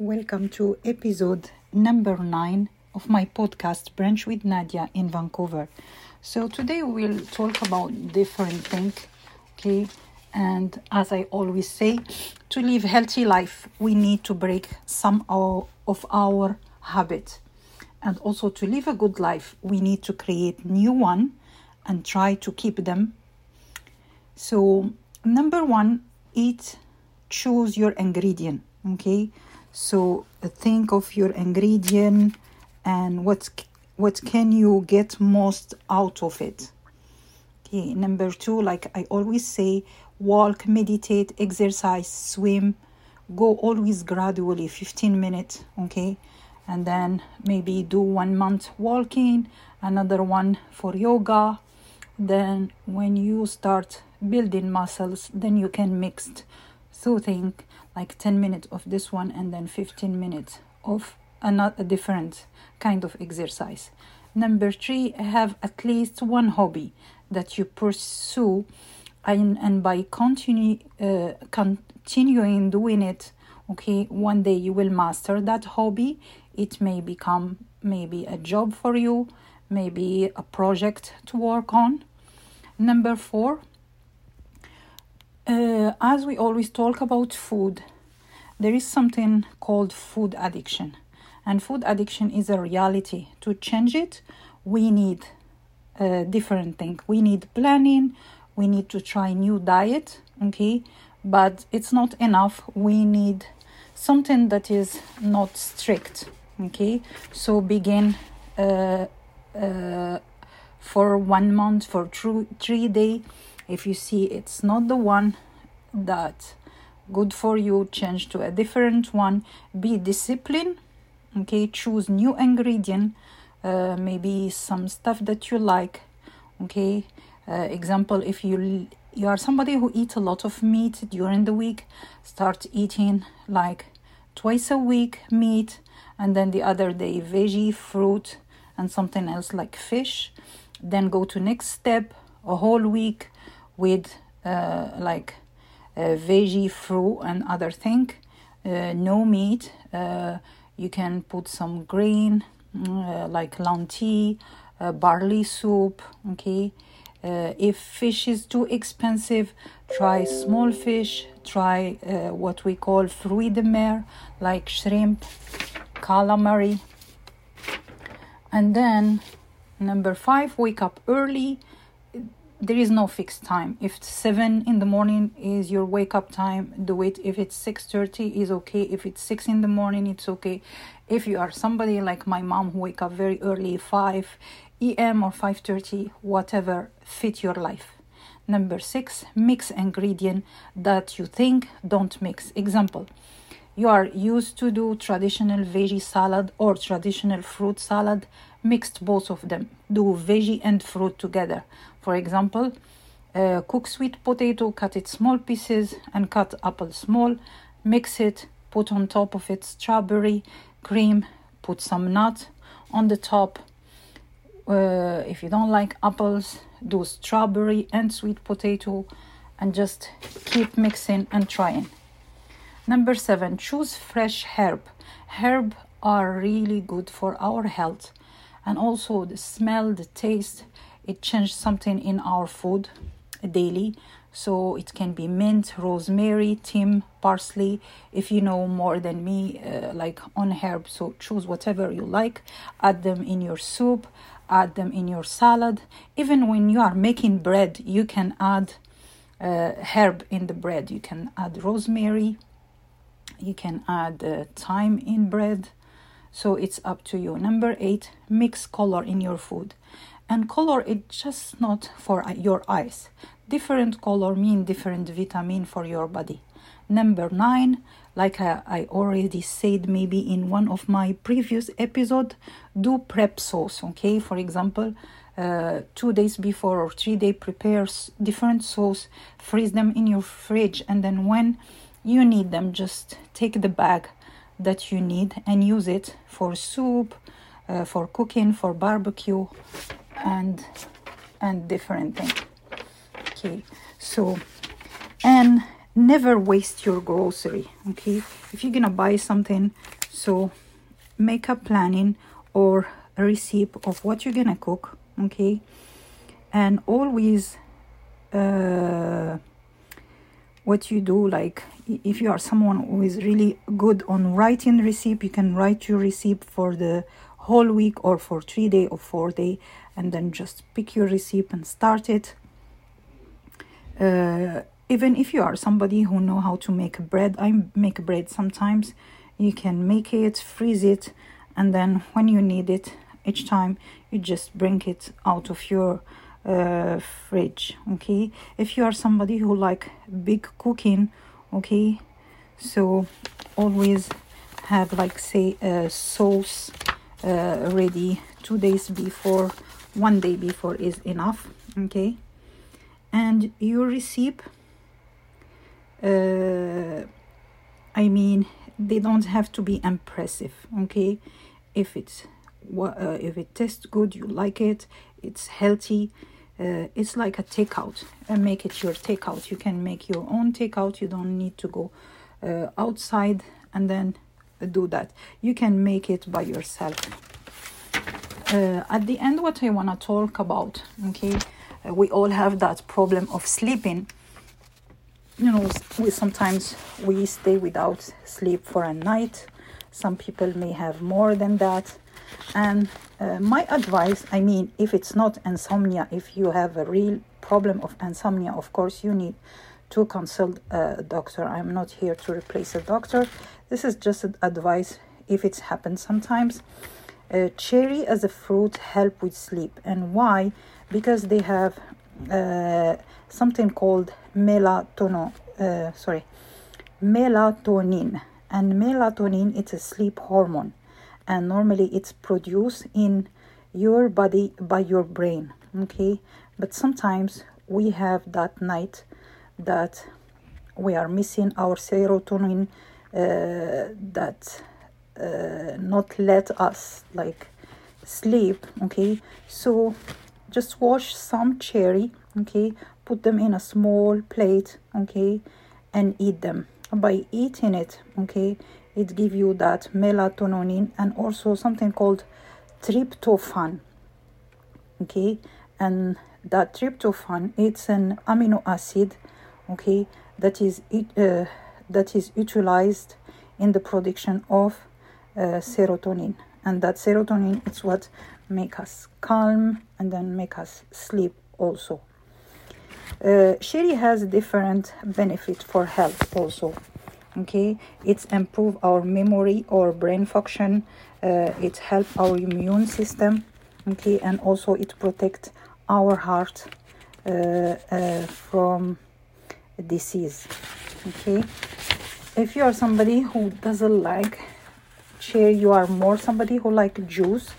Welcome to episode number nine of my podcast Brunch with Nadia in Vancouver. So today we'll talk about different things, okay? And as I always say, to live healthy life, we need to break some of our habits. And also to live a good life, we need to create new one and try to keep them. So number one, eat, choose your ingredient, okay? So uh, think of your ingredient and what what can you get most out of it. Okay, number two, like I always say, walk, meditate, exercise, swim, go always gradually, 15 minutes, okay? And then maybe do one month walking, another one for yoga. Then when you start building muscles, then you can mix soothing like 10 minutes of this one and then 15 minutes of another different kind of exercise. Number three have at least one hobby that you pursue and, and by continue, uh, continuing doing it okay one day you will master that hobby. It may become maybe a job for you maybe a project to work on. Number four uh, as we always talk about food, there is something called food addiction. And food addiction is a reality. To change it, we need a different thing. We need planning, we need to try new diet, okay? But it's not enough. We need something that is not strict, okay? So begin uh, uh, for one month, for three, three days if you see it's not the one that good for you change to a different one. Be disciplined okay? Choose new ingredient uh, maybe some stuff that you like okay? Uh, example if you you are somebody who eats a lot of meat during the week start eating like twice a week meat and then the other day veggie fruit and something else like fish. Then go to next step a whole week with uh, like uh, veggie fruit and other thing. Uh, no meat. Uh, you can put some grain like lentil barley soup okay? If fish is too expensive try small fish. Try what we call fruit de mer like shrimp calamari. And then number five wake up early there is no fixed time. If 7 in the morning is your wake up time do it. If it's 6.30 is okay. If it's 6 in the morning it's okay. If you are somebody like my mom who wake up very early 5 em or 5.30 whatever fit your life. Number 6 mix ingredient that you think don't mix. Example you are used to do traditional veggie salad or traditional fruit salad mixed both of them. Do veggie and fruit together. For example uh, cook sweet potato cut it small pieces and cut apple small. Mix it put on top of it strawberry cream put some nut on the top. Uh, if you don't like apples do strawberry and sweet potato and just keep mixing and trying Number seven, choose fresh herb. Herb are really good for our health and also the smell, the taste, it changes something in our food daily. So it can be mint, rosemary, thyme, parsley. If you know more than me, uh, like on herb, so choose whatever you like. Add them in your soup, add them in your salad. Even when you are making bread, you can add uh, herb in the bread. You can add rosemary, you can add thyme in bread. So it's up to you. Number eight mix color in your food. And color is just not for your eyes. Different color mean different vitamin for your body. Number nine like I, I already said maybe in one of my previous episode do prep sauce okay? For example uh, two days before or three day prepare different sauce freeze them in your fridge and then when you need them. Just take the bag that you need and use it for soup uh, for cooking for barbecue and and different things. Okay so and never waste your grocery okay? If you're gonna buy something so make a planning or a receipt of what you're gonna cook okay? And always uh, what you do like if you are someone who is really good on writing receipt you can write your receipt for the whole week or for three day or four day and then just pick your receipt and start it. Uh, even if you are somebody who know how to make bread i make bread sometimes you can make it freeze it and then when you need it each time you just bring it out of your uh, fridge okay? If you are somebody who like big cooking okay? So always have like say a sauce uh, ready two days before one day before is enough okay? And your receipt uh, I mean they don't have to be impressive okay? If it's uh, if it tastes good you like it it's healthy uh, it's like a takeout. And make it your takeout. You can make your own takeout. You don't need to go uh, outside and then do that. You can make it by yourself. Uh, at the end what i want to talk about okay uh, we all have that problem of sleeping. You know we sometimes we stay without sleep for a night. Some people may have more than that and uh, my advice i mean if it's not insomnia if you have a real problem of insomnia of course you need to consult a doctor. I'm not here to replace a doctor. This is just advice if it's happened sometimes. Uh, cherry as a fruit help with sleep. And why? Because they have uh, something called melatonin uh, sorry melatonin. And melatonin it's a sleep hormone and normally it's produced in your body by your brain okay? But sometimes we have that night that we are missing our serotonin uh, that uh, not let us like sleep okay? So just wash some cherry okay? Put them in a small plate okay? And eat them. By eating it okay it give you that melatonin and also something called tryptophan. Okay? And that tryptophan it's an amino acid okay that is uh, that is utilized in the production of uh, serotonin. And that serotonin is what make us calm and then make us sleep also. Uh, cherry has different benefit for health also okay? It's improve our memory or brain function uh, it help our immune system okay? And also it protect our heart uh, uh, from disease okay? If you are somebody who doesn't like cherry you are more somebody who like juice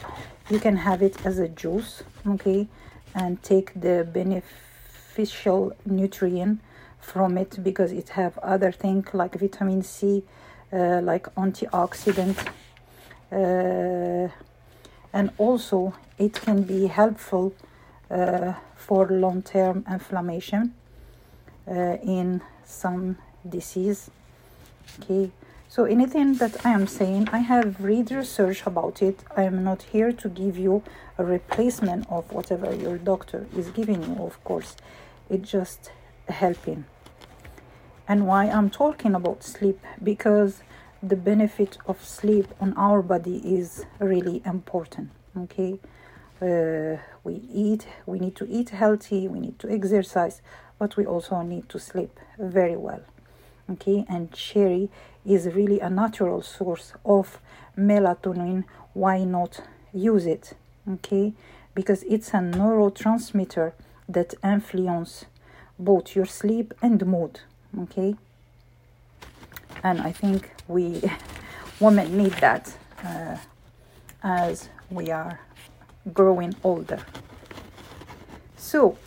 you can have it as a juice okay? And take the beneficial nutrient from it because it have other thing like vitamin C, uh, like antioxidant, uh, and also it can be helpful uh, for long-term inflammation uh, in some disease. Okay, so anything that I am saying, I have read research about it. I am not here to give you a replacement of whatever your doctor is giving you, of course It just helping. And why i'm talking about sleep? Because the benefit of sleep on our body is really important okay? Uh, we eat we need to eat healthy we need to exercise but we also need to sleep very well okay? And cherry is really a natural source of melatonin. Why not use it okay? Because it's a neurotransmitter that influence both your sleep and mood okay? And i think we women need that uh, as we are growing older. So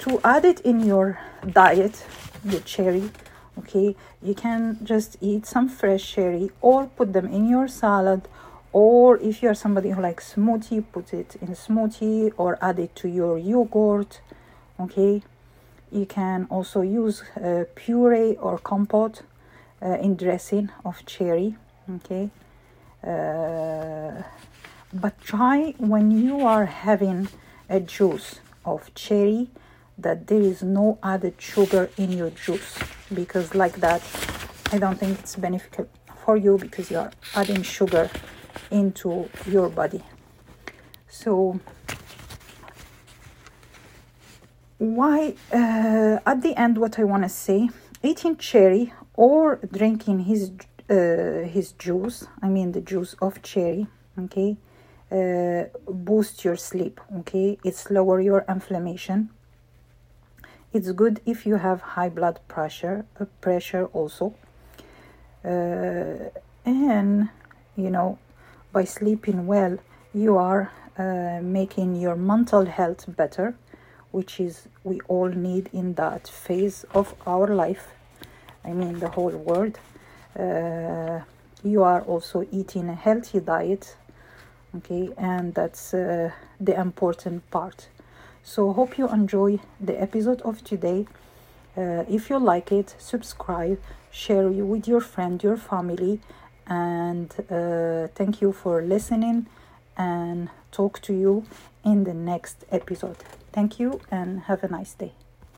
to add it in your diet the cherry okay you can just eat some fresh cherry or put them in your salad or if you're somebody who likes smoothie put it in smoothie or add it to your yogurt okay you can also use uh, puree or compote uh, in dressing of cherry okay? Uh, but try when you are having a juice of cherry that there is no added sugar in your juice because like that i don't think it's beneficial for you because you are adding sugar into your body. So why uh, at the end what i want to say eating cherry or drinking his uh, his juice i mean the juice of cherry okay uh, boost your sleep okay? It's lower your inflammation. It's good if you have high blood pressure uh, pressure also. Uh, and you know by sleeping well you are uh, making your mental health better which is we all need in that phase of our life. I mean the whole world. Uh, you are also eating a healthy diet okay and that's uh, the important part. So hope you enjoy the episode of today. Uh, if you like it subscribe share it with your friend your family and uh, thank you for listening and talk to you in the next episode. Thank you and have a nice day